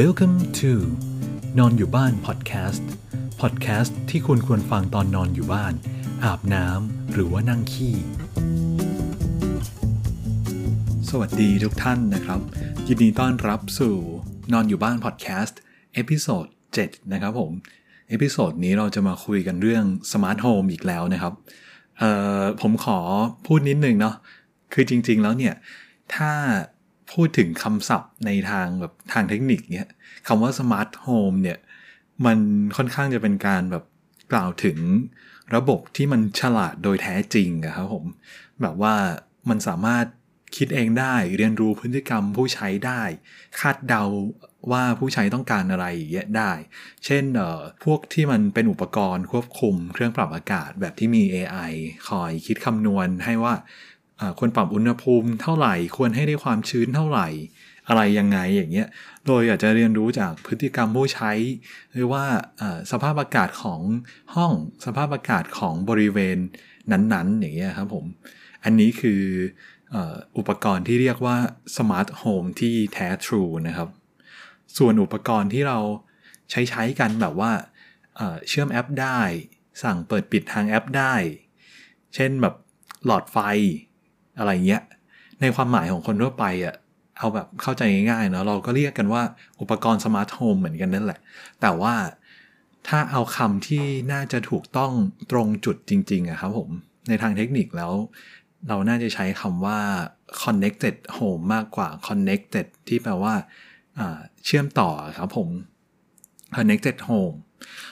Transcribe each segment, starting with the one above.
Welcome to นอนอยู่บ้านพอดแคสต์พอดแคสต์ที่คุณควรฟังตอนนอนอยู่บ้าน อาบน้ำหรือว่านั่งขี้ สวัสดีทุกท่านนะครับ ยินดีต้อนรับสู่นอนอยู่บ้านพอดแคสต์ episode 7นะครับผม episode นี้เราจะมาคุยกันเรื่อง smart home อีกแล้วนะครับเอ่อผมขอพูดนิดนึงเนาะคือจริง ๆ แล้วเนี่ย ถ้า พูดถึงคำศัพท์ในทางแบบทางเทคนิคเนี่ยคำว่า smart home เนี่ย มันค่อนข้างจะเป็นการแบบกล่าวถึงระบบที่มันฉลาดโดยแท้จริงอะครับผม แบบว่ามันสามารถคิดเองได้เรียนรู้พฤติกรรมผู้ใช้ได้ คาดเดาว่าผู้ใช้ต้องการอะไรอย่างเงี้ยได้ เช่นเอ่อพวกที่มันเป็นอุปกรณ์ควบคุมเครื่องปรับอากาศแบบที่มี AI คอยคิดคำนวณให้ว่า ควรปรับอุณหภูมิเท่าไหร่ ควรให้ได้ความชื้นเท่าไหร่ อะไรยังไงอย่างเงี้ย โดยอยากจะเรียนรู้จากพฤติกรรมผู้ใช้ หรือว่าสภาพอากาศของห้อง สภาพอากาศของบริเวณนั้นๆ อย่างเงี้ยครับผม อันนี้คืออุปกรณ์ที่เรียกว่าสมาร์ทโฮมที่แท้ทรูนะครับ ส่วนอุปกรณ์ที่เราใช้ใช้กันแบบว่าเชื่อมแอปได้ สั่งเปิดปิดทางแอปได้ เช่นแบบหลอดไฟ อะไรเงี้ย ในความหมายของคนทั่วไปอะ่ะเอาแบบเข้าใจง่ายๆเนาะเราก็เรียกกันว่าอุปกรณ์ smart home เหมือนกันนั่นแหละ แต่ว่าถ้าเอาคำที่น่าจะถูกต้องตรงจุดจริงๆอะครับผม ในทางเทคนิคแล้ว เราน่าจะใช้คำว่า connected home มากกว่า connected ที่แปลว่าเชื่อมต่อครับผม connected home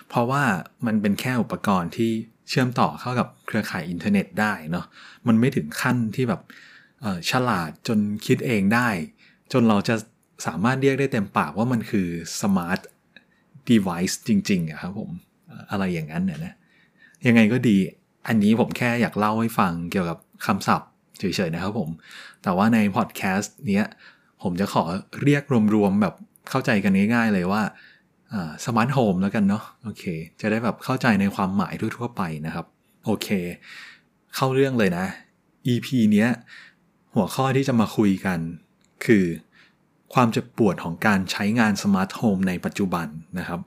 เพราะว่ามันเป็นแค่อุปกรณ์ที่ เชื่อมต่อเข้ากับเครือข่ายอินเทอร์เน็ตได้เนาะมันไม่ถึงขั้นที่แบบฉลาดจนคิดเองได้ จนเราจะสามารถเรียกได้เต็มปากว่ามันคือ smart device จริงๆอะครับผมอะไรอย่างนั้นเนี่ยนะยังไงก็ดี อันนี้ผมแค่อยากเล่าให้ฟังเกี่ยวกับคำศัพท์เฉยๆนะครับผม แต่ว่าในพอดแคสต์เนี้ยผมจะขอเรียกรวมๆแบบเข้าใจกันง่ายๆเลยว่า smart home แล้วกันเนาะโอเค จะได้แบบเข้าใจในความหมายทั่วๆไปนะครับ โอเค เข้าเรื่องเลยนะ EP เนี้ย หัวข้อที่จะมาคุยกัน คือ ความเจ็บปวดของการใช้งาน smart home ในปัจจุบันนะครับ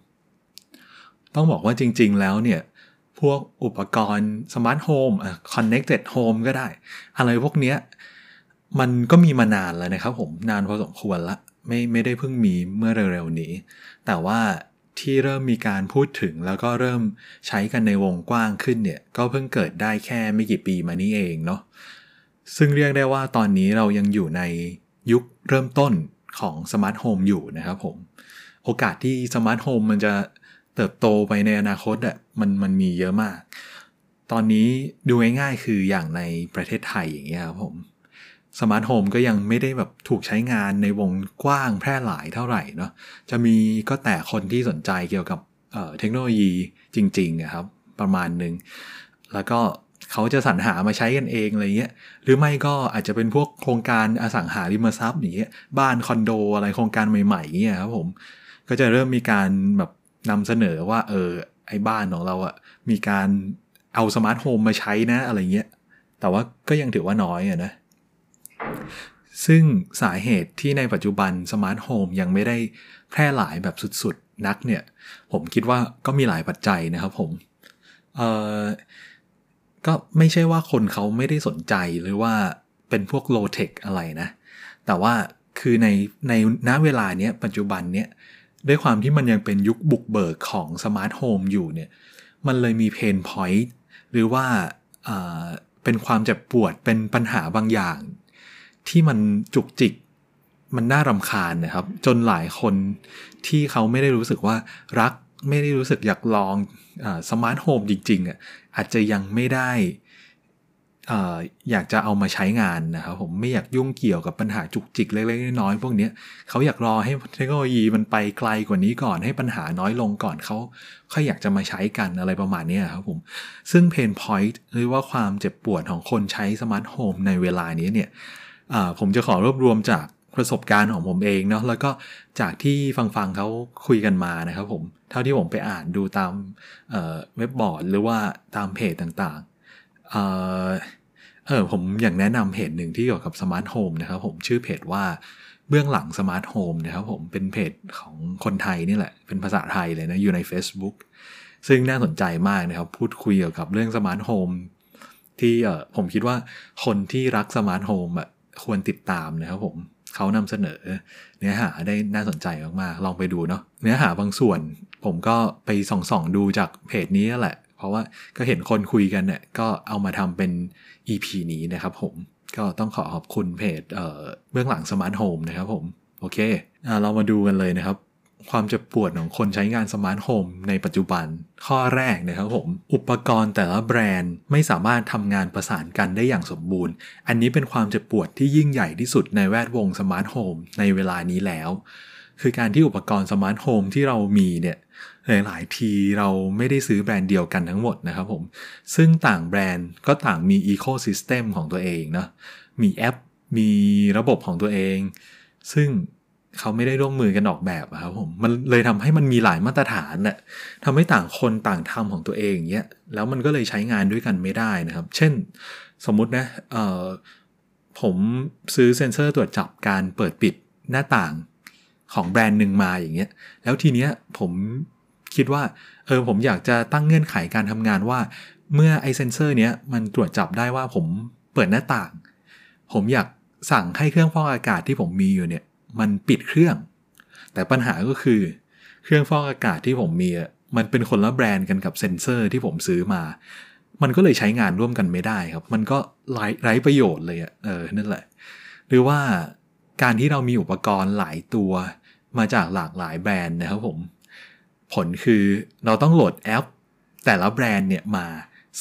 ต้องบอกว่าจริงๆแล้วเนี่ย พวกอุปกรณ์ smart home อะ connected home ก็ได้ อะไรพวกเนี้ย มันก็มีมานานแล้วนะครับผมนานพอสมควรละ ไม่ไม่ได้เพิ่งมีเมื่อเร็วๆนี้ แต่ว่าที่เริ่มมีการพูดถึงแล้วก็เริ่มใช้กันในวงกว้างขึ้นเนี่ย ก็เพิ่งเกิดได้แค่ไม่กี่ปีมานี้เองเนาะซึ่งเรียกได้ว่าตอนนี้เรายังอยู่ในยุคเริ่มต้นของ smart home อยู่นะครับผม โอกาสที่ smart home มันจะเติบโตไปในอนาคตอะมันมันมีเยอะมาก ตอนนี้ดูง่ายๆคืออย่างในประเทศไทยอย่างเงี้ยครับผม สมาร์ทโฮมก็ยังไม่ได้แบบถูกใช้งานในวงกว้างแพร่หลายเท่าไหร่เนาะจะมีก็แต่คนที่สนใจเกี่ยวกับเเทคโนโลยีจริงๆครับ ประมาณหนึ่ง แล้วก็เขาจะสรรหามาใช้กันเองอะไรเงี้ย หรือไม่ก็อาจจะเป็นพวกโครงการอสังหาริมทรัพย์อย่างเงี้ย บ้านคอนโดอะไรโครงการใหม่ๆเงี้ยครับผม ก็จะเริ่มมีการแบบนำเสนอว่า เออ ไอ้บ้านของเราอะมีการเอา smart home มาใช้นะอะไรเงี้ย แต่ว่าก็ยังถือว่าน้อยอะนะ ซึ่งสาเหตุที่ในปัจจุบัน smart home ยังไม่ได้แพร่หลายแบบสุดๆ นักเนี่ย ผมคิดว่าก็มีหลายปัจจัยนะครับผม เออก็ไม่ใช่ว่าคนเขาไม่ได้สนใจหรือว่าเป็นพวก low tech อะไรนะ แต่ว่าคือในในณเวลาเนี้ยปัจจุบันเนี้ยด้วยความที่มันยังเป็นยุคบุกเบิกของ smart home อยู่เนี่ย มันเลยมี pain point หรือว่าเป็นความเจ็บปวดเป็นปัญหาบางอย่าง ที่มันจุกจิกมันน่ารำคาญนะครับ จนหลายคนที่เขาไม่ได้รู้สึกว่ารักไม่ได้รู้สึกอยากลอง smart home จริงๆอะอาจจะยังไม่ได้อยากจะเอามาใช้งานนะครับผมไม่อยากยุ่งเกี่ยวกับปัญหาจุกจิกเล็กๆน้อยๆพวกนี้เขาอยากรอให้เทคโนโลยีมันไปไกลกว่านี้ก่อนให้ปัญหาน้อยลงก่อนเขาค่อยอยากจะมาใช้กันอะไรประมาณนี้ครับผมซึ่ง pain point หรือว่าความเจ็บปวดของคนใช้ smart home ในเวลานี้เนี่ย ผมจะขอรวบรวมจากประสบการณ์ของผมเองเนาะแล้วก็จากที่ฟังๆเขาคุยกันมานะครับผมเท่าที่ผมไปอ่านดูตามเว็บบอร์ดหรือว่าตามเพจต่างๆเออผมอยากแนะนำเพจหนึ่งที่เกี่ยวกับ smart home นะครับผมชื่อเพจว่าเบื้องหลังสมาร์ทโฮมนะครับผมเป็นเพจของคนไทยนี่แหละ เป็นภาษาไทยเลยนะ อยู่ใน Facebook ซึ่งน่าสนใจมากนะครับ พูดคุยเกี่ยวกับเรื่อง smart home ที่เออผมคิดว่าคนที่รัก smart home อะ ควรติดตามนะครับผมเขานำเสนอ เนื้อหาได้น่าสนใจมากๆ ลองไปดูเนาะเนื้อหาบางส่วน ผมก็ไปส่องๆดูจากเพจนี้แหละ เพราะว่าก็เห็นคนคุยกันเนี่ยก็เอามาทำเป็น EP นี้นะครับผมก็ต้องขอขอบคุณเพจเบื้องหลังสมาร์ทโฮมนะครับผม โอเคเรามาดูกันเลยนะครับ ความเจ็บปวดของคนใช้งานสมาร์ทโฮมในปัจจุบัน ข้อแรกนะครับผม อุปกรณ์แต่ละแบรนด์ไม่สามารถทำงานประสานกันได้อย่างสมบูรณ์ อันนี้เป็นความเจ็บปวดที่ยิ่งใหญ่ที่สุดในแวดวงสมาร์ทโฮมในเวลานี้แล้ว คือการที่อุปกรณ์สมาร์ทโฮมที่เรามีเนี่ยหลาย ๆ ทีเราไม่ได้ซื้อแบรนด์เดียวกันทั้งหมดนะครับผม ซึ่งต่างแบรนด์ก็ต่างมี ecosystem ของตัวเองนะมีแอปมีระบบของตัวเอง ซึ่ง เขาไม่ได้ร่วมมือกันออกแบบครับผมมันเลยทำให้มันมีหลายมาตรฐานน่ะทำให้ต่างคนต่างทำของตัวเองเงี้ยแล้วมันก็เลยใช้งานด้วยกันไม่ได้นะครับ เช่นสมมุตินะเอ่อผมซื้อเซ็นเซอร์ตรวจจับการเปิดปิดหน้าต่างของแบรนด์หนึ่งมาอย่างเงี้ย แล้วทีเนี้ยผมคิดว่าเออผมอยากจะตั้งเงื่อนไขการทำงานว่า เมื่อไอเซนเซอร์เนี้ยมันตรวจจับได้ว่าผมเปิดหน้าต่าง ผมอยากสั่งให้เครื่องฟอกอากาศที่ผมมีอยู่เนี่ย มันปิดเครื่อง แต่ปัญหาก็คือเครื่องฟอกอากาศที่ผมมีมันเป็นคนละแบรนด์กันกับเซนเซอร์ที่ผมซื้อมา มันก็เลยใช้งานร่วมกันไม่ได้ครับ มันก็ไร้ไร้ประโยชน์เลยอะเออนั่นแหละ หรือว่าการที่เรามีอุปกรณ์หลายตัว มาจากหลากหลายแบรนด์นะครับผม ผลคือเราต้องโหลดแอป แต่ละแบรนด์เนี่ยมา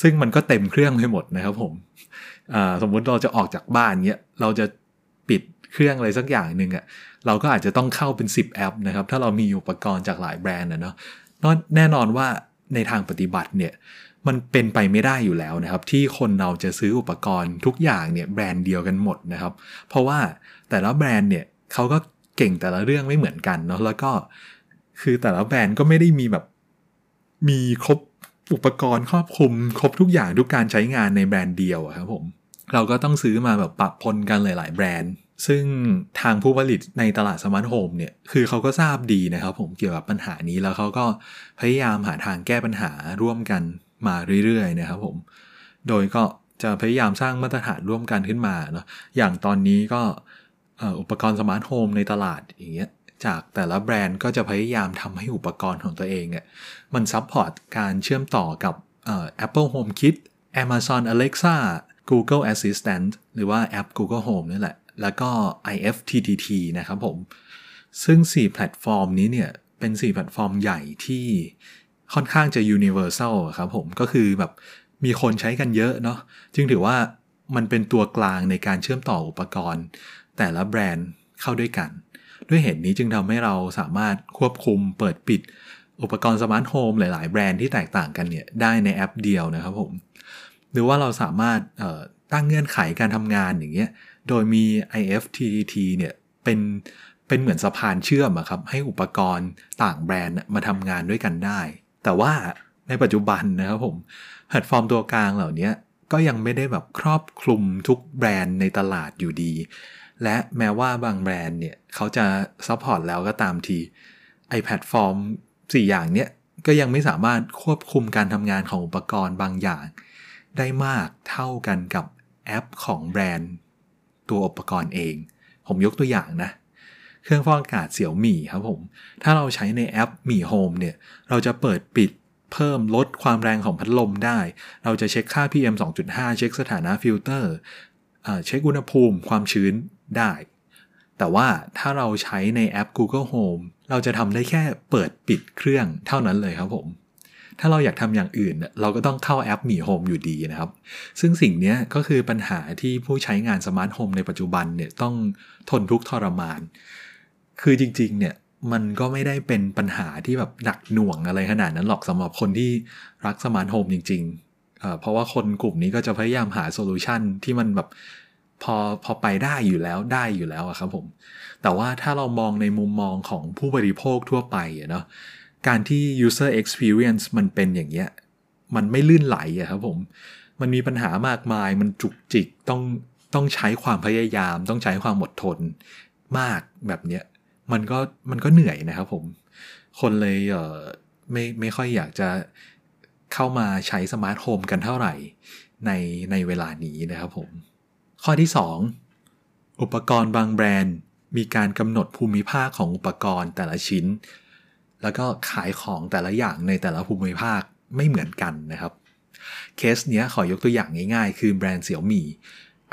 ซึ่งมันก็เต็มเครื่องไปหมดนะครับผมสมมุติเราจะออกจากบ้านเนี้ยเราจะ เครื่องอะไรสักอย่างหนึ่งอะ่ะเราก็อาจจะต้องเข้าเป็น 10 แอปนะครับ ถ้าเรามีอุปกรณ์จากหลายแบรนด์นะเนาะแน่นอนว่าในทางปฏิบัติเนี่ยมันเป็นไปไม่ได้อยู่แล้วนะครับ ที่คนเราจะซื้ออุปกรณ์ทุกอย่างเนี่ยแบรนด์เดียวกันหมดนะครับ เพราะว่าแต่ละแบรนด์เนี่ยเขาก็เก่งแต่ละเรื่องไม่เหมือนกันเนาะแล้วก็คือแต่ละแบรนด์ก็ไม่ได้มีแบบมีครบอุปกรณ์ครอบคลุม ครบทุกอย่างทุกการใช้งานในแบรนด์เดียวครับผม เราก็ต้องซื้อมาแบบปะปนกันหลาย ๆ แบรนด์ ซึ่งทางผู้ผลิตในตลาดสมาร์ทโฮมเนี่ย คือเขาก็ทราบดีนะครับผมเกี่ยวกับปัญหานี้แล้วเขาก็พยายามหาทางแก้ปัญหาร่วมกันมาเรื่อย ๆ นะครับผม โดยก็จะพยายามสร้างมาตรฐานร่วมกันขึ้นมาเนาะ อย่างตอนนี้ก็อุปกรณ์สมาร์ทโฮมในตลาดอย่างเงี้ย จากแต่ละแบรนด์ก็จะพยายามทำให้อุปกรณ์ของตัวเองอะมัน support การเชื่อมต่อกับ Apple HomeKit Amazon Alexa Google Assistant หรือว่าแอป Google Home นี่แหละ แล้วก็ IFTTT นะครับผม ซึ่ง 4 แพลตฟอร์มนี้เนี่ย เป็น 4 แพลตฟอร์มใหญ่ที่ค่อนข้างจะ universal ครับผม ก็คือแบบมีคนใช้กันเยอะเนาะ จึงถือว่ามันเป็นตัวกลางในการเชื่อมต่ออุปกรณ์ แต่ละแบรนด์เข้าด้วยกัน ด้วยเหตุนี้จึงทำให้เราสามารถควบคุมเปิดปิดอุปกรณ์สมาร์ทโฮมหลาย ๆ แบรนด์ที่แตกต่างกันเนี่ย ได้ในแอปเดียวนะครับผม หรือว่าเราสามารถตั้งเงื่อนไขการทำงานอย่างเงี้ยโดยมี IFTTT เนี่ยเป็นเป็นเหมือนสะพานเชื่อมครับให้อุปกรณ์ต่างแบรนด์มาทำงานด้วยกันได้ แต่ว่าในปัจจุบันนะครับผมแพลตฟอร์มตัวกลางเหล่านี้ก็ยังไม่ได้แบบครอบคลุมทุกแบรนด์ในตลาดอยู่ดี และแม้ว่าบางแบรนด์เนี่ยเขาจะ support แล้วก็ตามทีไอแพลตฟอร์ม 4 อย่างเนี้ยก็ยังไม่สามารถควบคุมการทำงานของอุปกรณ์บางอย่าง ได้มากเท่ากันกับแอปของแบรนด์ ตัวอุปกรณ์เอง ผมยกตัวอย่างนะ เครื่องฟอกอากาศเสี่ยวหมี่ครับผม ถ้าเราใช้ในแอป Mi Home เนี่ย เราจะเปิดปิดเพิ่มลดความแรงของพัดลมได้ เราจะเช็คค่า PM 2.5 เช็คสถานะฟิลเตอร์เช็คอุณหภูมิความชื้นได้ แต่ว่าถ้าเราใช้ในแอป Google Home เราจะทำได้แค่เปิดปิดเครื่องเท่านั้นเลยครับผม ถ้าเราอยากทำอย่างอื่น เราก็ต้องเข้าแอป Mi Home อยู่ดีนะครับ ซึ่งสิ่งนี้ก็คือปัญหาที่ผู้ใช้งานสมาร์ทโฮมในปัจจุบันเนี่ยต้องทนทุกข์ทรมาน คือจริงๆเนี่ยมันก็ไม่ได้เป็นปัญหาที่แบบหนักหน่วงอะไรขนาดนั้นหรอกสำหรับคนที่รักสมาร์ทโฮมจริงๆ เพราะว่าคนกลุ่มนี้ก็จะพยายามหาโซลูชันที่มันแบบพอพอไปได้อยู่แล้วได้อยู่แล้วครับผม แต่ว่าถ้าเรามองในมุมมองของผู้บริโภคทั่วไปเนาะ การที่ user experience มันเป็นอย่างเงี้ย มันไม่ลื่นไหลอะครับผม มันมีปัญหามากมาย มันจุกจิก ต้องต้องใช้ความพยายาม ต้องใช้ความอดทนมากแบบเนี้ย มันก็มันก็เหนื่อยนะครับผม คนเลยเออไม่ไม่ค่อยอยากจะเข้ามาใช้สมาร์ทโฮมกันเท่าไหร่ในในเวลานี้นะครับผม ข้อที่ 2 อุปกรณ์บางแบรนด์ มีการกำหนดภูมิภาคของอุปกรณ์แต่ละชิ้น แล้วก็ขายของแต่ละอย่างในแต่ละภูมิภาคไม่เหมือนกันนะครับ เคสเนี้ยขอยกตัวอย่างง่ายๆ คือแบรนด์เสี่ยวหมี่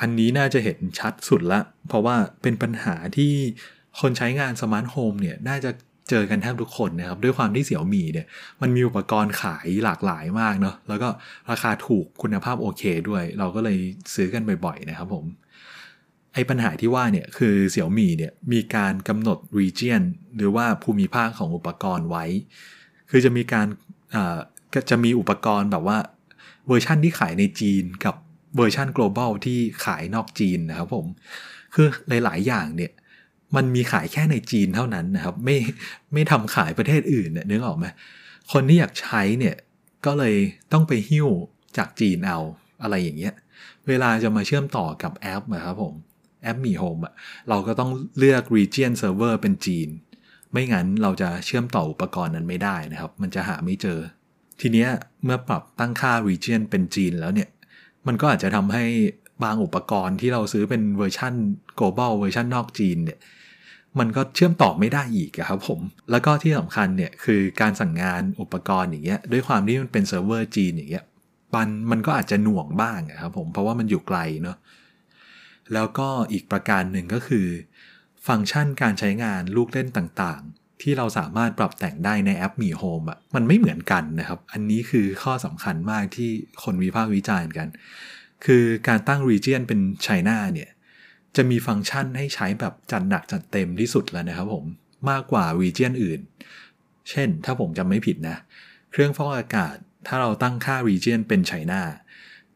อันนี้น่าจะเห็นชัดสุดละ เพราะว่าเป็นปัญหาที่คนใช้งานสมาร์ทโฮมเนี่ยน่าจะเจอกันแทบทุกคนนะครับ ด้วยความที่เสี่ยวหมี่เนี่ยมันมีอุปกรณ์ขายหลากหลายมากเนาะแล้วก็ราคาถูกคุณภาพโอเคด้วย เราก็เลยซื้อกันบ่อยๆนะครับผม ไอ้ปัญหาที่ว่าเนี่ยคือเสี่ยวหมี่เนี่ยมีการกำหนด region หรือว่าภูมิภาคของอุปกรณ์ไว้ คือจะมีการก็จะมีอุปกรณ์แบบว่าเวอร์ชั่นที่ขายในจีนกับเวอร์ชัน global ที่ขายนอกจีนนะครับผม คือหลาย ๆ อย่างเนี่ยมันมีขายแค่ในจีนเท่านั้นนะครับ ไม่ไม่ทำขายประเทศอื่นเนี่ยนึกออกไหมคนที่อยากใช้เนี่ยก็เลยต้องไปหิ้วจากจีนเอาอะไรอย่างเงี้ย เวลาจะมาเชื่อมต่อกับแอปนะครับผม แอป Mi Home อะเราก็ต้องเลือก region server เป็นจีน ไม่งั้นเราจะเชื่อมต่ออุปกรณ์นั้นไม่ได้นะครับ มันจะหาไม่เจอ ทีเนี้ยเมื่อปรับตั้งค่า region เป็นจีนแล้วเนี่ย มันก็อาจจะทำให้บางอุปกรณ์ที่เราซื้อเป็นเวอร์ชัน global เวอร์ชันนอกจีนเนี่ยมันก็เชื่อมต่อไม่ได้อีกครับผม แล้วก็ที่สำคัญเนี่ยคือการสั่งงานอุปกรณ์อย่างเงี้ยด้วยความที่มันเป็นเซิร์ฟเวอร์จีนอย่างเงี้ยมันมันก็อาจจะหน่วงบ้างครับผมเพราะว่ามันอยู่ไกลเนาะ แล้วก็อีกประการหนึ่งก็คือ ฟังก์ชันการใช้งานลูกเล่นต่างๆ ที่เราสามารถปรับแต่งได้ในแอป Mi Home อะมันไม่เหมือนกันนะครับ อันนี้คือข้อสำคัญมากที่คนวิพากษ์วิจารณ์กัน คือการตั้ง region เป็น China เนี่ยจะมีฟังก์ชันให้ใช้แบบจัดหนักจัดเต็มที่สุดแล้วนะครับผมมากกว่า region อื่น เช่นถ้าผมจำไม่ผิดนะ เครื่องฟอกอากาศถ้าเราตั้งค่า region เป็น China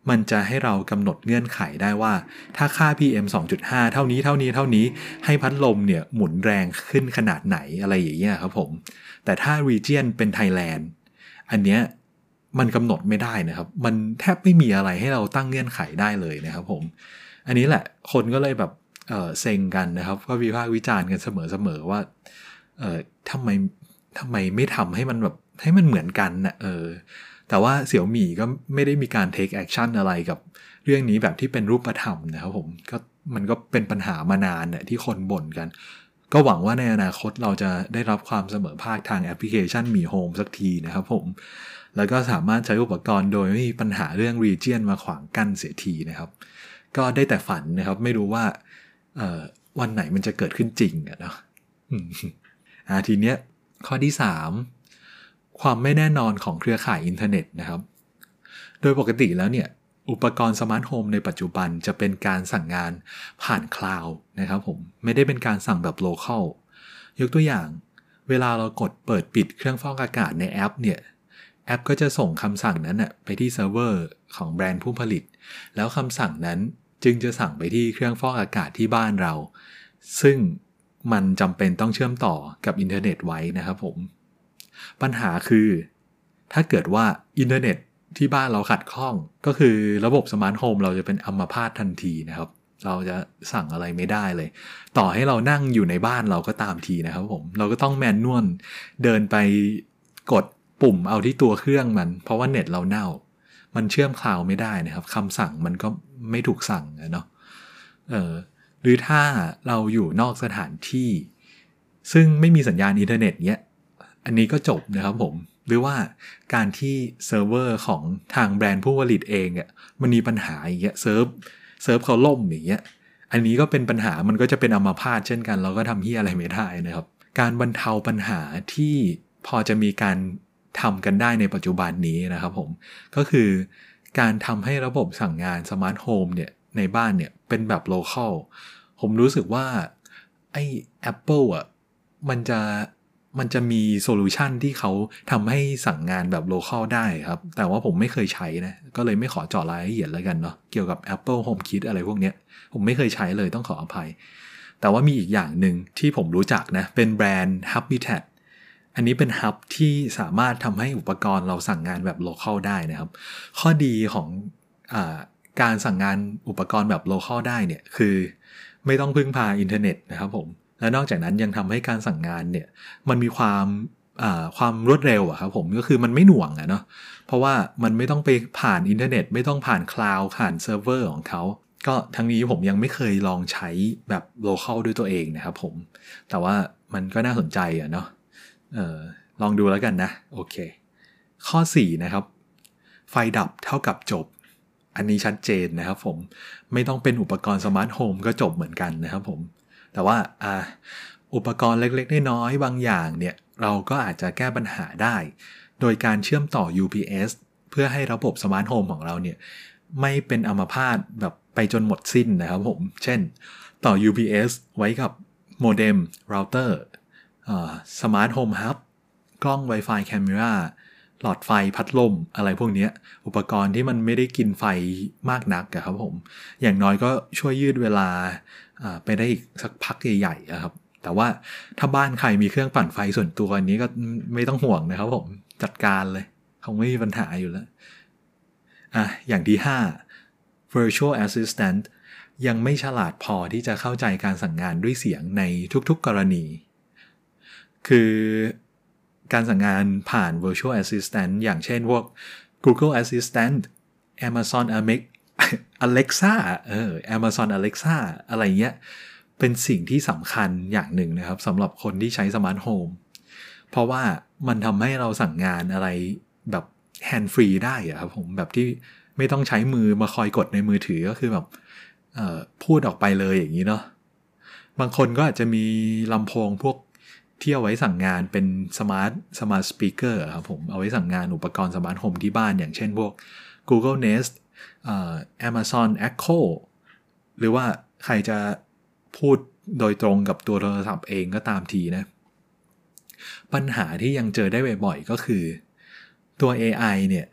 มันจะให้เรากำหนดเงื่อนไขได้ว่า ถ้าค่า PM 2.5 เท่านี้เท่านี้เท่านี้ให้พัดลมเนี่ยหมุนแรงขึ้นขนาดไหนอะไรอย่างเงี้ยครับผม แต่ถ้า region เป็น Thailand อันเนี้ยมันกำหนดไม่ได้นะครับ มันแทบไม่มีอะไรให้เราตั้งเงื่อนไขได้เลยนะครับผม อันนี้แหละคนก็เลยแบบเออเซ็งกันนะครับ ก็วิพากษ์วิจารณ์กันเสมอๆว่าเออทำไมทำไมไม่ทำให้มันแบบให้มันเหมือนกันนะเออ แต่ว่าเสี่ยวหมี่ก็ไม่ได้มีการ take action อะไรกับเรื่องนี้แบบที่เป็นรูปธรรมนะครับผมก็มันก็เป็นปัญหามานานเนี่ยที่คนบ่นกัน ก็หวังว่าในอนาคตเราจะได้รับความเสมอภาคทางแอปพลิเคชันมีโฮมสักทีนะครับผม แล้วก็สามารถใช้อุปกรณ์โดยไม่มีปัญหาเรื่อง region มาขวางกั้นเสียทีนะครับ ก็ได้แต่ฝันนะครับไม่รู้ว่าวันไหนมันจะเกิดขึ้นจริงอะเนาะอ่าทีเนี้ยข้อที่ 3 ความไม่แน่นอนของเครือข่ายอินเทอร์เน็ตนะครับ โดยปกติแล้วเนี่ยอุปกรณ์สมาร์ทโฮมในปัจจุบันจะเป็นการสั่งงานผ่านคลาวด์นะครับผม ไม่ได้เป็นการสั่งแบบ local ยกตัวอย่างเวลาเรากดเปิดปิดเครื่องฟอกอากาศในแอปเนี่ย แอปก็จะส่งคำสั่งนั้นไปที่เซิร์ฟเวอร์ของแบรนด์ผู้ผลิต แล้วคำสั่งนั้นจึงจะสั่งไปที่เครื่องฟอกอากาศที่บ้านเรา ซึ่งมันจำเป็นต้องเชื่อมต่อกับอินเทอร์เน็ตไว้นะครับผม ปัญหาคือ ถ้าเกิดว่าอินเทอร์เน็ตที่บ้านเราขัดข้อง ก็คือระบบสมาร์ทโฮมเราจะเป็นอัมพาตทันทีนะครับ เราจะสั่งอะไรไม่ได้เลย ต่อให้เรานั่งอยู่ในบ้านเราก็ตามทีนะครับผม เราก็ต้อง manualเดินไปกดปุ่มเอาที่ตัวเครื่องมัน เพราะว่าเน็ตเราเน่า มันเชื่อมคลาวด์ไม่ได้นะครับคำสั่งมันก็ไม่ถูกสั่งนะเนาะเออหรือถ้าเราอยู่นอกสถานที่ ซึ่งไม่มีสัญญาณอินเทอร์เน็ตเนี้ย อันนี้ก็จบนะครับผม หรือว่าการที่เซิร์ฟเวอร์ของทางแบรนด์ผู้ผลิตเองอะมันมีปัญหาอย่างเงี้ยเซิร์ฟเซิร์ฟเขาล่มอย่างเงี้ยอันนี้ก็เป็นปัญหามันก็จะเป็นอัมพาตเช่นกัน เราก็ทำที่อะไรไม่ได้นะครับ การบรรเทาปัญหาที่พอจะมีการทำกันได้ในปัจจุบันนี้นะครับผม ก็คือการทำให้ระบบสั่งงานสมาร์ทโฮมเนี่ยในบ้านเนี่ยเป็นแบบ local ผมรู้สึกว่าไอ้ Apple อะมันจะ มันจะมีโซลูชันที่เขาทำให้สั่งงานแบบ local ได้ครับ แต่ว่าผมไม่เคยใช้นะ ก็เลยไม่ขอเจาะรายละเอียดแล้วกันเนาะ เกี่ยวกับ Apple HomeKit อะไรพวกเนี้ย ผมไม่เคยใช้เลยต้องขออภัย แต่ว่ามีอีกอย่างหนึ่งที่ผมรู้จักนะ เป็นแบรนด์ Hubitat อันนี้เป็น hub ที่สามารถทำให้อุปกรณ์เราสั่งงานแบบ local ได้นะครับ ข้อดีของอการสั่งงานอุปกรณ์แบบ local ได้เนี่ยคือ ไม่ต้องพึ่งพาอินเทอร์เน็ตนะครับผม และนอกจากนั้นยังทำให้การสั่งงานเนี่ยมันมีความความรวดเร็วอะครับผมก็คือมันไม่หน่วงอะเนาะเพราะว่ามันไม่ต้องไปผ่านอินเทอร์เน็ต ไม่ต้องผ่านคลาวด์ผ่านเซิร์ฟเวอร์ของเขาก็ทั้งนี้ผมยังไม่เคยลองใช้แบบ local ด้วยตัวเองนะครับผม แต่ว่ามันก็น่าสนใจอะเนาะออลองดูแล้วกันนะ โอเค ข้อ 4 นะครับ ไฟดับเท่ากับจบ อันนี้ชัดเจนนะครับผม ไม่ต้องเป็นอุปกรณ์สมาร์ทโฮมก็จบเหมือนกันนะครับผม แต่ว่าอุปกรณ์เล็กๆน้อยๆบางอย่างเนี่ยเราก็อาจจะแก้ปัญหาได้ โดยการเชื่อมต่อ UPS เพื่อให้ระบบสมาร์ทโฮมของเราเนี่ยไม่เป็นอัมพาตแบบไปจนหมดสิ้นนะครับผม เช่น ต่อ UPS ไว้กับโมเด็มเราเตอร์สมาร์ทโฮม hub กล้อง Wi-Fi camera หลอดไฟพัดลมอะไรพวกนี้อุปกรณ์ที่มันไม่ได้กินไฟมากนักครับผม อย่างน้อยก็ช่วยยืดเวลา ไปได้อีกสักพักใหญ่ๆครับ แต่ว่าถ้าบ้านใครมีเครื่องปั่นไฟส่วนตัวอันนี้ก็ไม่ต้องห่วงนะครับผมจัดการเลยคงไม่มีปัญหาอยู่แล้วอะอย่างที่ 5 virtual assistant ยังไม่ฉลาดพอที่จะเข้าใจการสั่งงานด้วยเสียงในทุกๆกรณี คือการสั่งงานผ่าน virtual assistant อย่างเช่นพวก Google Assistant Amazon Alexa เออ Amazon Alexa อะไรเงี้ย เป็นสิ่งที่สำคัญอย่างหนึ่งนะครับสำหรับคนที่ใช้สมาร์ทโฮมเพราะว่ามันทำให้เราสั่งงานอะไรแบบ hands-free ได้อะครับผมแบบที่ไม่ต้องใช้มือมาคอยกดในมือถือก็คือแบบพูดออกไปเลยอย่างนี้เนาะบางคนก็อาจจะมีลำโพงพวกที่เอาไว้สั่งงานเป็น smart smart speaker ครับผมเอาไว้สั่งงานอุปกรณ์สมาร์ทโฮมที่บ้านอย่างเช่นพวก Google Nest Amazon Echo หรือว่าใครจะพูดโดยตรงกับตัวโทรศัพท์เองก็ตามทีนะ ปัญหาที่ยังเจอได้บ่อยๆ ก็คือ ตัว AI เนี่ย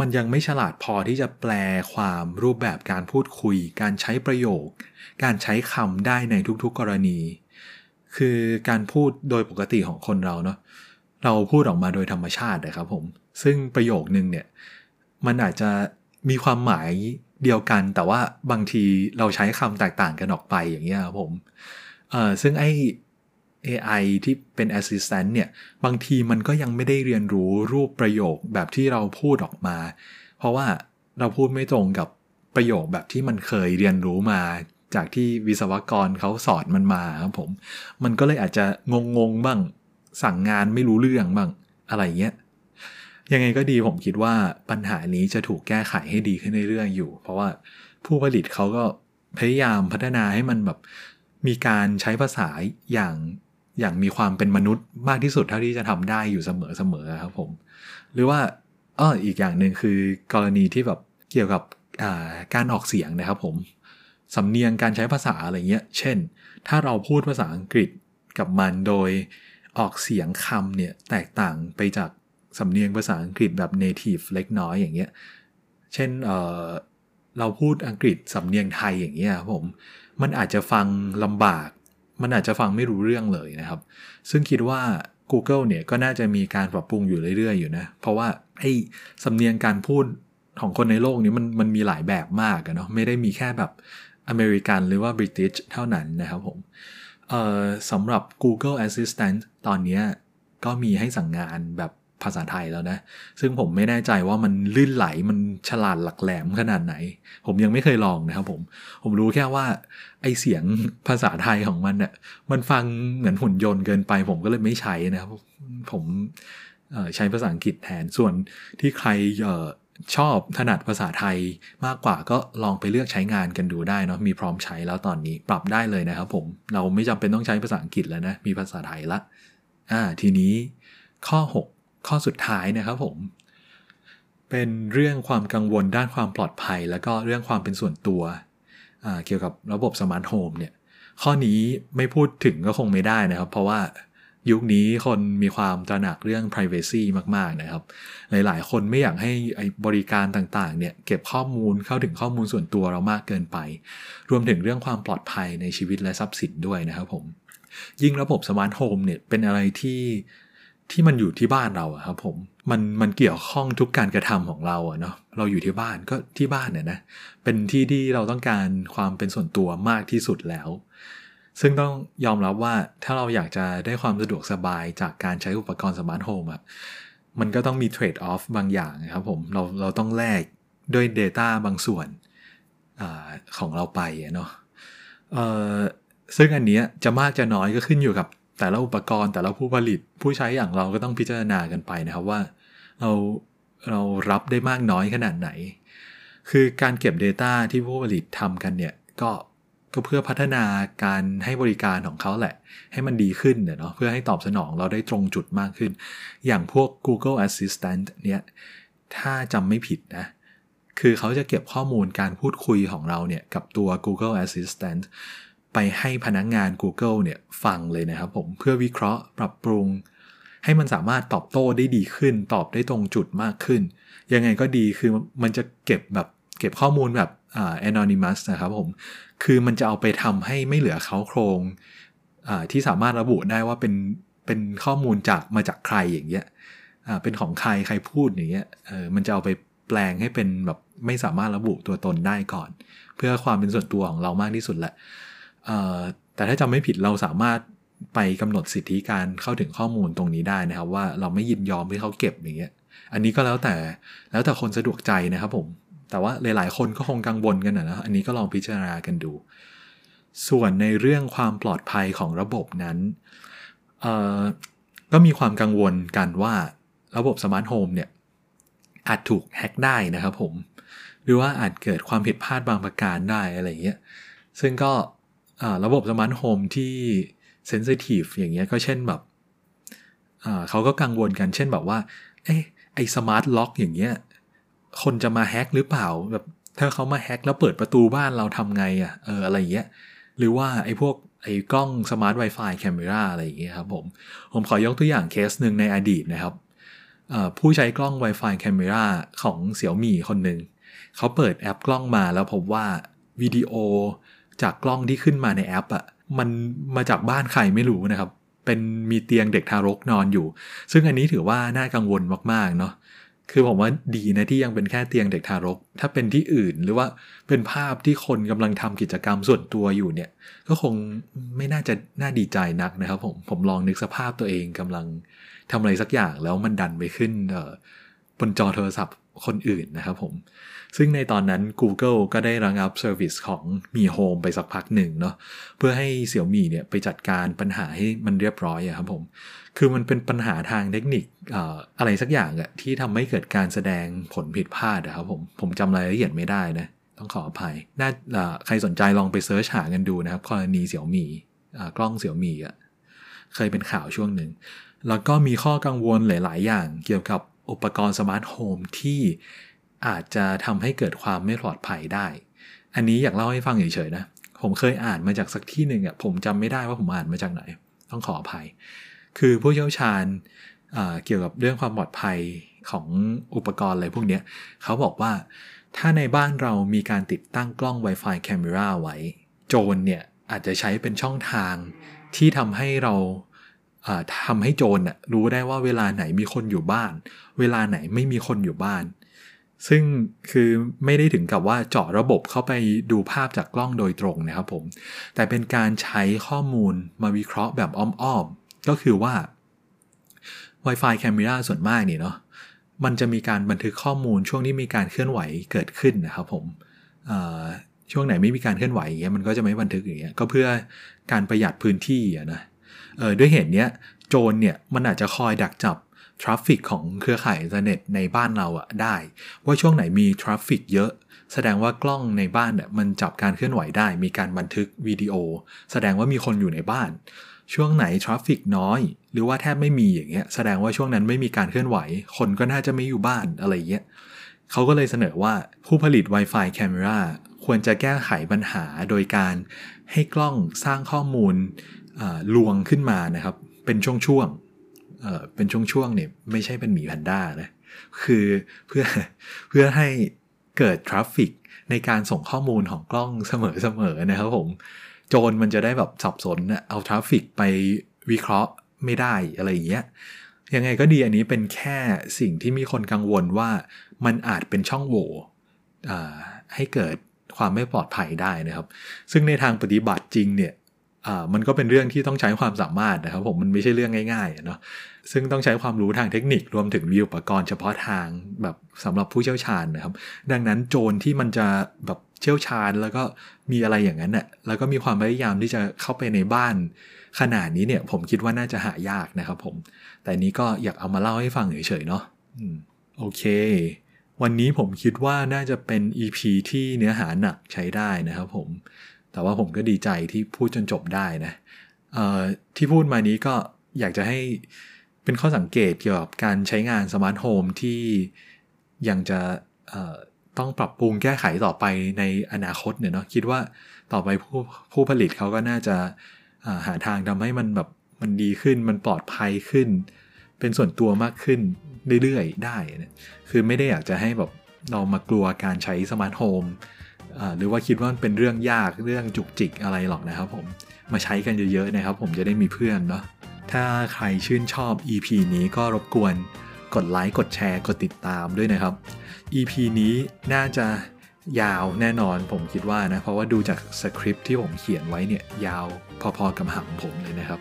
มันยังไม่ฉลาดพอที่จะแปลความรูปแบบการพูดคุย การใช้ประโยค การใช้คำได้ในทุกๆกรณี คือการพูดโดยปกติของคนเราเนาะเราพูดออกมาโดยธรรมชาตินะครับผม ซึ่งประโยคนึงเนี่ย มันอาจจะ มีความหมายเดียวกัน แต่ว่าบางทีเราใช้คำแตกต่างกันออกไปอย่างเงี้ยครับผมเออซึ่งไอ AI ที่เป็น Assistant เนี่ย บางทีมันก็ยังไม่ได้เรียนรู้รูปประโยคแบบที่เราพูดออกมา เพราะว่าเราพูดไม่ตรงกับประโยคแบบที่มันเคยเรียนรู้มาจากที่วิศวกรเขาสอนมันมาครับผม มันก็เลยอาจจะงงๆบ้าง สั่งงานไม่รู้เรื่องบ้างอะไรเงี้ย ยังไงก็ดีผมคิดว่าปัญหานี้จะถูกแก้ไขให้ดีขึ้นเรื่อยๆอยู่ เพราะว่าผู้ผลิตเขาก็พยายามพัฒนาให้มันแบบมีการใช้ภาษาอย่างอย่างมีความเป็นมนุษย์มากที่สุดเท่าที่จะทำได้อยู่เสมอๆครับผม หรือว่าอ้ออีกอย่างหนึ่งคือกรณีที่แบบเกี่ยวกับการออกเสียงนะครับผมสำเนียงการใช้ภาษาอะไรเงี้ย เช่น ถ้าเราพูดภาษาอังกฤษกับมันโดยออกเสียงคำเนี่ยแตกต่างไปจาก สำเนียงภาษาอังกฤษแบบ native เล็กน้อยอย่างเงี้ย เช่นเเราพูดอังกฤษสำเนียงไทยอย่างเงี้ยครับผม มันอาจจะฟังลำบาก มันอาจจะฟังไม่รู้เรื่องเลยนะครับ ซึ่งคิดว่า Google เนี่ยก็น่าจะมีการปรับปรุงอยู่เรื่อยๆอยู่นะ เพราะว่าไอ้สำเนียงการพูดของคนในโลกนี้มันมันมีหลายแบบมากเนาะ ไม่ได้มีแค่แบบอเมริกันหรือว่าบริติชเท่านั้นนะครับผมเอ่อสำหรับ Google Assistant ตอนนี้ก็มีให้สั่งงานแบบ ภาษาไทยแล้วนะ ซึ่งผมไม่แน่ใจว่ามันลื่นไหลมันฉลาดหลักแหลมขนาดไหน ผมยังไม่เคยลองนะครับผมผมรู้แค่ว่า ไอเสียงภาษาไทยของมันเนี่ยมันฟังเหมือนหุ่นยนต์เกินไป ผมก็เลยไม่ใช้นะครับ ผมใช้ภาษาอังกฤษแทนส่วนที่ใครชอบถนัดภาษาไทยมากกว่าก็ลองไปเลือกใช้งานกันดูได้เนาะมีพร้อมใช้แล้วตอนนี้ปรับได้เลยนะครับผมเราไม่จำเป็นต้องใช้ภาษาอังกฤษแล้วนะมีภาษาไทยละอ่าทีนี้ข้อ 6 ข้อสุดท้ายนะครับผม เป็นเรื่องความกังวลด้านความปลอดภัย แล้วก็เรื่องความเป็นส่วนตัว เกี่ยวกับระบบสมาร์ทโฮมเนี่ย ข้อนี้ไม่พูดถึงก็คงไม่ได้นะครับ เพราะว่ายุคนี้คนมีความตระหนักเรื่อง Privacy มาก ๆ นะครับ หลาย ๆ คนไม่อยากให้บริการต่าง ๆ เนี่ย เก็บข้อมูลเข้าถึงข้อมูลส่วนตัวเรามากเกินไป รวมถึงเรื่องความปลอดภัยในชีวิตและทรัพย์สินด้วยนะครับผม ยิ่งระบบสมาร์ทโฮมเนี่ย เป็นอะไรที่ ที่มันอยู่ที่บ้านเราอะครับผมมันมันเกี่ยวข้องทุกการกระทำของเราอะเนาะเราอยู่ที่บ้านก็ที่บ้านเนี่ยนะเป็นที่ที่เราต้องการความเป็นส่วนตัวมากที่สุดแล้ว ซึ่งต้องยอมรับว่าถ้าเราอยากจะได้ความสะดวกสบายจากการใช้อุปกรณ์ Smart Home อะมันก็ต้องมี trade-off บางอย่างครับผมเราเราต้องแลกด้วย Data บางส่วนของเราไปเนาะซึ่งอันนี้จะมากจะน้อยก็ขึ้นอยู่กับ แต่ละอุปกรณ์แต่ละผู้ผลิตผู้ใช้อย่างเราก็ต้องพิจารณากันไปนะครับว่า เราเรารับได้มากน้อยขนาดไหน คือการเก็บ Data ที่ผู้ผลิตทำกันเนี่ยก็ก็เพื่อพัฒนาการให้บริการของเขาแหละ ให้มันดีขึ้นเนาะเพื่อให้ตอบสนองเราได้ตรงจุดมากขึ้น อย่างพวก Google Assistant เนี่ยถ้าจำไม่ผิดนะ คือเขาจะเก็บข้อมูลการพูดคุยของเราเนี่ยกับตัว Google Assistant ไปให้พนักงงาน Google เนี่ยฟังเลยนะครับผมเพื่อวิเคราะห์ปรับปรุง ให้มันสามารถตอบโต้ได้ดีขึ้น ตอบได้ตรงจุดมากขึ้น ยังไงก็ดีคือมันจะเก็บแบบเก็บข้อมูลแบบอ่า anonymous นะครับผม คือมันจะเอาไปทำให้ไม่เหลือเขาโครงอ่าที่สามารถระบุได้ว่าเป็นเป็นข้อมูลจากมาจากใครอย่างเงี้ยอ่าเป็นของใครใครพูดอย่างเงี้ยเออมันจะเอาไปแปลงให้เป็นแบบไม่สามารถระบุตัวตนได้ก่อน เพื่อความเป็นส่วนตัวของเรามากที่สุดแหละ แต่ถ้าจำไม่ผิดเราสามารถไปกำหนดสิทธิการเข้าถึงข้อมูลตรงนี้ได้นะครับ ว่าเราไม่ยินยอมให้เขาเก็บอย่างเงี้ย อันนี้ก็แล้วแต่แล้วแต่คนสะดวกใจนะครับผม แต่ว่าหลาย ๆ คนก็คงกังวลกันนะอันนี้ก็ลองพิจารณากันดู ส่วนในเรื่องความปลอดภัยของระบบนั้นก็มีความกังวลกันว่าระบบ Smart Home เนี่ยอาจถูก hack ได้นะครับผม หรือว่าอาจเกิดความผิดพลาดบางประการได้อะไรเงี้ยซึ่งก็ ระบบ Smart Home ที่ sensitive อย่างเงี้ยก็เช่นแบบเขาก็กังวลกันเช่นแบบว่า เอ๊ะไอ smart lock อย่างเงี้ยคนจะมา hack หรือเปล่าแบบถ้าเขามา hack แล้วเปิดประตูบ้านเราทำไงอะ่ะเอออะไรเงี้ยหรือว่าไอพวกไอกล้องสมาร์ท Wi-Fi แคมเมราอะไรอย่างเงี้ยครับผม ผมขอยกตัวอย่างเคสหนึ่งในอดีตนะครับ ผู้ใช้กล้อง Wi-Fi แคมเมราของเสี่ยวมี่คนหนึ่ง เขาเปิดแอปกล้องมาแล้วพบว่าวิดีโอ จากกล้องที่ขึ้นมาในแอปอะ่ะมันมาจากบ้านใครไม่รู้นะครับ เป็นมีเตียงเด็กทารกนอนอยู่ ซึ่งอันนี้ถือว่าน่ากังวลมากๆเนาะคือผมว่าดีนะที่ยังเป็นแค่เตียงเด็กทารก ถ้าเป็นที่อื่นหรือว่าเป็นภาพที่คนกำลังทำกิจกรรมส่วนตัวอยู่เนี่ย ก็คงไม่น่าจะน่าดีใจนักนะครับ ผมผมลองนึกสภาพตัวเองกำลังทำอะไรสักอย่างแล้วมันดันไปขึ้นบนจอโทรศัพท์ คนอื่นนะครับผม ซึ่งในตอนนั้น Google ก็ได้ระงับ service ของ Mi Home ไปสักพักหนึ่งเนาะเพื่อให้เสี่ยวมี่เนี่ยไปจัดการปัญหาให้มันเรียบร้อยอะครับผม คือมันเป็นปัญหาทางเทคนิคอะไรสักอย่างอะที่ทำให้เกิดการแสดงผลผิดพลาดอะครับผม ผมจำรายละเอียดไม่ได้นะ ต้องขออภัย น่าใครสนใจลองไป search หากันดูนะครับกรณีเสี่ยวมี่กล้องเสี่ยวมี่อะเคยเป็นข่าวช่วงหนึ่งแล้วก็มีข้อกังวลหลาย ๆ อย่างเกี่ยวกับ อุปกรณ์ Smart Home ที่อาจจะทำให้เกิดความไม่ปลอดภัยได้ อันนี้อยากเล่าให้ฟังเฉยๆนะ ผมเคยอ่านมาจากสักที่หนึ่งอะผมจำไม่ได้ว่าผมอ่านมาจากไหน ต้องขออภัย คือผู้เชี่ยวชาญเกี่ยวกับเรื่องความปลอดภัยของอุปกรณ์อะไรพวกนี้เขาบอกว่าถ้าในบ้านเรามีการติดตั้งกล้อง Wi-Fi camera ไว้ โจรเนี่ยอาจจะใช้เป็นช่องทางที่ทำให้เรา ทำให้โจรรู้ได้ว่าเวลาไหนมีคนอยู่บ้าน เวลาไหนไม่มีคนอยู่บ้าน ซึ่งคือไม่ได้ถึงกับว่าเจาะระบบเข้าไปดูภาพจากกล้องโดยตรงนะครับผม แต่เป็นการใช้ข้อมูลมาวิเคราะห์แบบอ้อมๆ ก็คือว่า Wi-Fi แคมเมราส่วนมากนี่เนาะมันจะมีการบันทึกข้อมูลช่วงที่มีการเคลื่อนไหวเกิดขึ้นนะครับผมช่วงไหนไม่มีการเคลื่อนไหวอย่างเงี้ยมันก็จะไม่บันทึกอย่างเงี้ยก็เพื่อการประหยัดพื้นที่อะ นะด้วยเหตุเนี้ยโจรเนี่ยมันอาจจะคอยดักจับ traffic ของเครือข่ายอินเทอร์เน็ตในบ้านเราอะได้ ว่าช่วงไหนมี traffic เยอะ แสดงว่ากล้องในบ้านเนี่ยมันจับการเคลื่อนไหวได้ มีการบันทึกวิดีโอ แสดงว่ามีคนอยู่ในบ้าน ช่วงไหน traffic น้อย หรือว่าแทบไม่มีอย่างเงี้ยแสดงว่าช่วงนั้นไม่มีการเคลื่อนไหว คนก็น่าจะไม่อยู่บ้านอะไรเงี้ยเขาก็เลยเสนอว่าผู้ผลิต Wi-Fi แคมเมราควรจะแก้ไขปัญหาโดยการให้กล้องสร้างข้อมูล ลวงขึ้นมานะครับ เป็นช่วงเป็นช่วงๆเนี่ยไม่ใช่เป็นหมีแพนด้านะคือเพื่อเพื่อให้เกิด traffic ในการส่งข้อมูลของกล้องเสมอๆนะครับผม โจรมันจะได้แบบสับสนเอา traffic ไปวิเคราะห์ไม่ได้อะไรอย่างเงี้ยยังไงก็ดีอันนี้เป็นแค่สิ่งที่มีคนกังวลว่ามันอาจเป็นช่องโหว่ให้เกิดความไม่ปลอดภัยได้นะครับ ซึ่งในทางปฏิบัติจริงเนี่ย มันก็เป็นเรื่องที่ต้องใช้ความสามารถนะครับผมมันไม่ใช่เรื่องง่ายๆเนาะซึ่งต้องใช้ความรู้ทางเทคนิครวมถึงมีอุปกรณ์เฉพาะทางแบบสำหรับผู้เชี่ยวชาญนะครับ ดังนั้นโจรที่มันจะแบบเชี่ยวชาญแล้วก็มีอะไรอย่างนั้นน่ะแล้วก็มีความพยายามที่จะเข้าไปในบ้าน ขนาดนี้เนี่ยผมคิดว่าน่าจะหายากนะครับผม แต่นี้ก็อยากเอามาเล่าให้ฟังเฉยๆเนาะโอเค วันนี้ผมคิดว่าน่าจะเป็น EP ที่เนื้อหาหนักใช้ได้นะครับผม แต่ว่าผมก็ดีใจที่พูดจนจบได้นะที่พูดมานี้ก็อยากจะให้เป็นข้อสังเกตเกี่ยวกับการใช้งาน Smart Home ที่ยังจะต้องปรับปรุงแก้ไขต่อไปในอนาคตเนี่ยเนาะคิดว่าต่อไปผู้ผู้ผลิตเขาก็น่าจะหาทางทำให้มันแบบมันดีขึ้นมันปลอดภัยขึ้น เป็นส่วนตัวมากขึ้นเรื่อยๆ ได้นะคือไม่ได้อยากจะให้แบบเรามากลัวการใช้ Smart Home หรือว่าคิดว่าเป็นเรื่องยากเรื่องจุกจิกอะไรหรอกนะครับผมมาใช้กันเยอะๆนะครับ ผมจะได้มีเพื่อนเนาะถ้าใครชื่นชอบ EP นี้ก็รบกวนกดไลค์กดแชร์กดติดตามด้วยนะครับ EP นี้น่าจะยาวแน่นอนผมคิดว่านะ เพราะว่าดูจากสคริปที่ผมเขียนไว้เนี่ย ยาวพอๆกับหางผมเลยนะครับ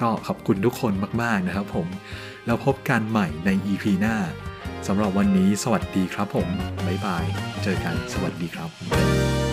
ก็ขอบคุณทุกคนมากๆนะครับผม แล้วพบกันใหม่ใน EP หน้า สำหรับวันนี้สวัสดีครับผม บ๊ายบาย เจอกัน สวัสดีครับ